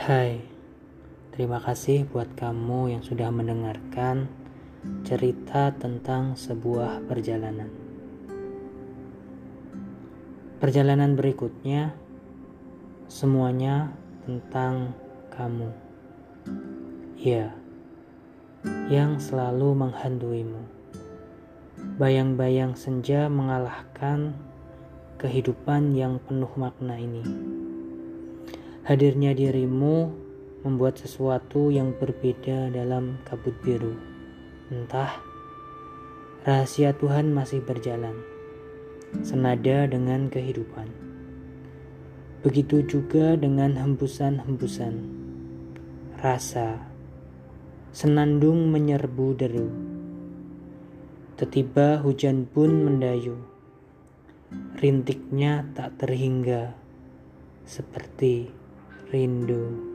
Hai, terima kasih buat kamu yang sudah mendengarkan cerita tentang sebuah perjalanan. Perjalanan berikutnya semuanya tentang kamu. Ya, yang selalu menghantuimu. Bayang-bayang senja mengalahkan kehidupan yang penuh makna ini. Hadirnya dirimu membuat sesuatu yang berbeda dalam kabut biru. Entah, rahasia Tuhan masih berjalan, senada dengan kehidupan. Begitu juga dengan hembusan-hembusan, rasa, senandung menyerbu deru. Tiba hujan pun mendayu, rintiknya tak terhingga, seperti rindu.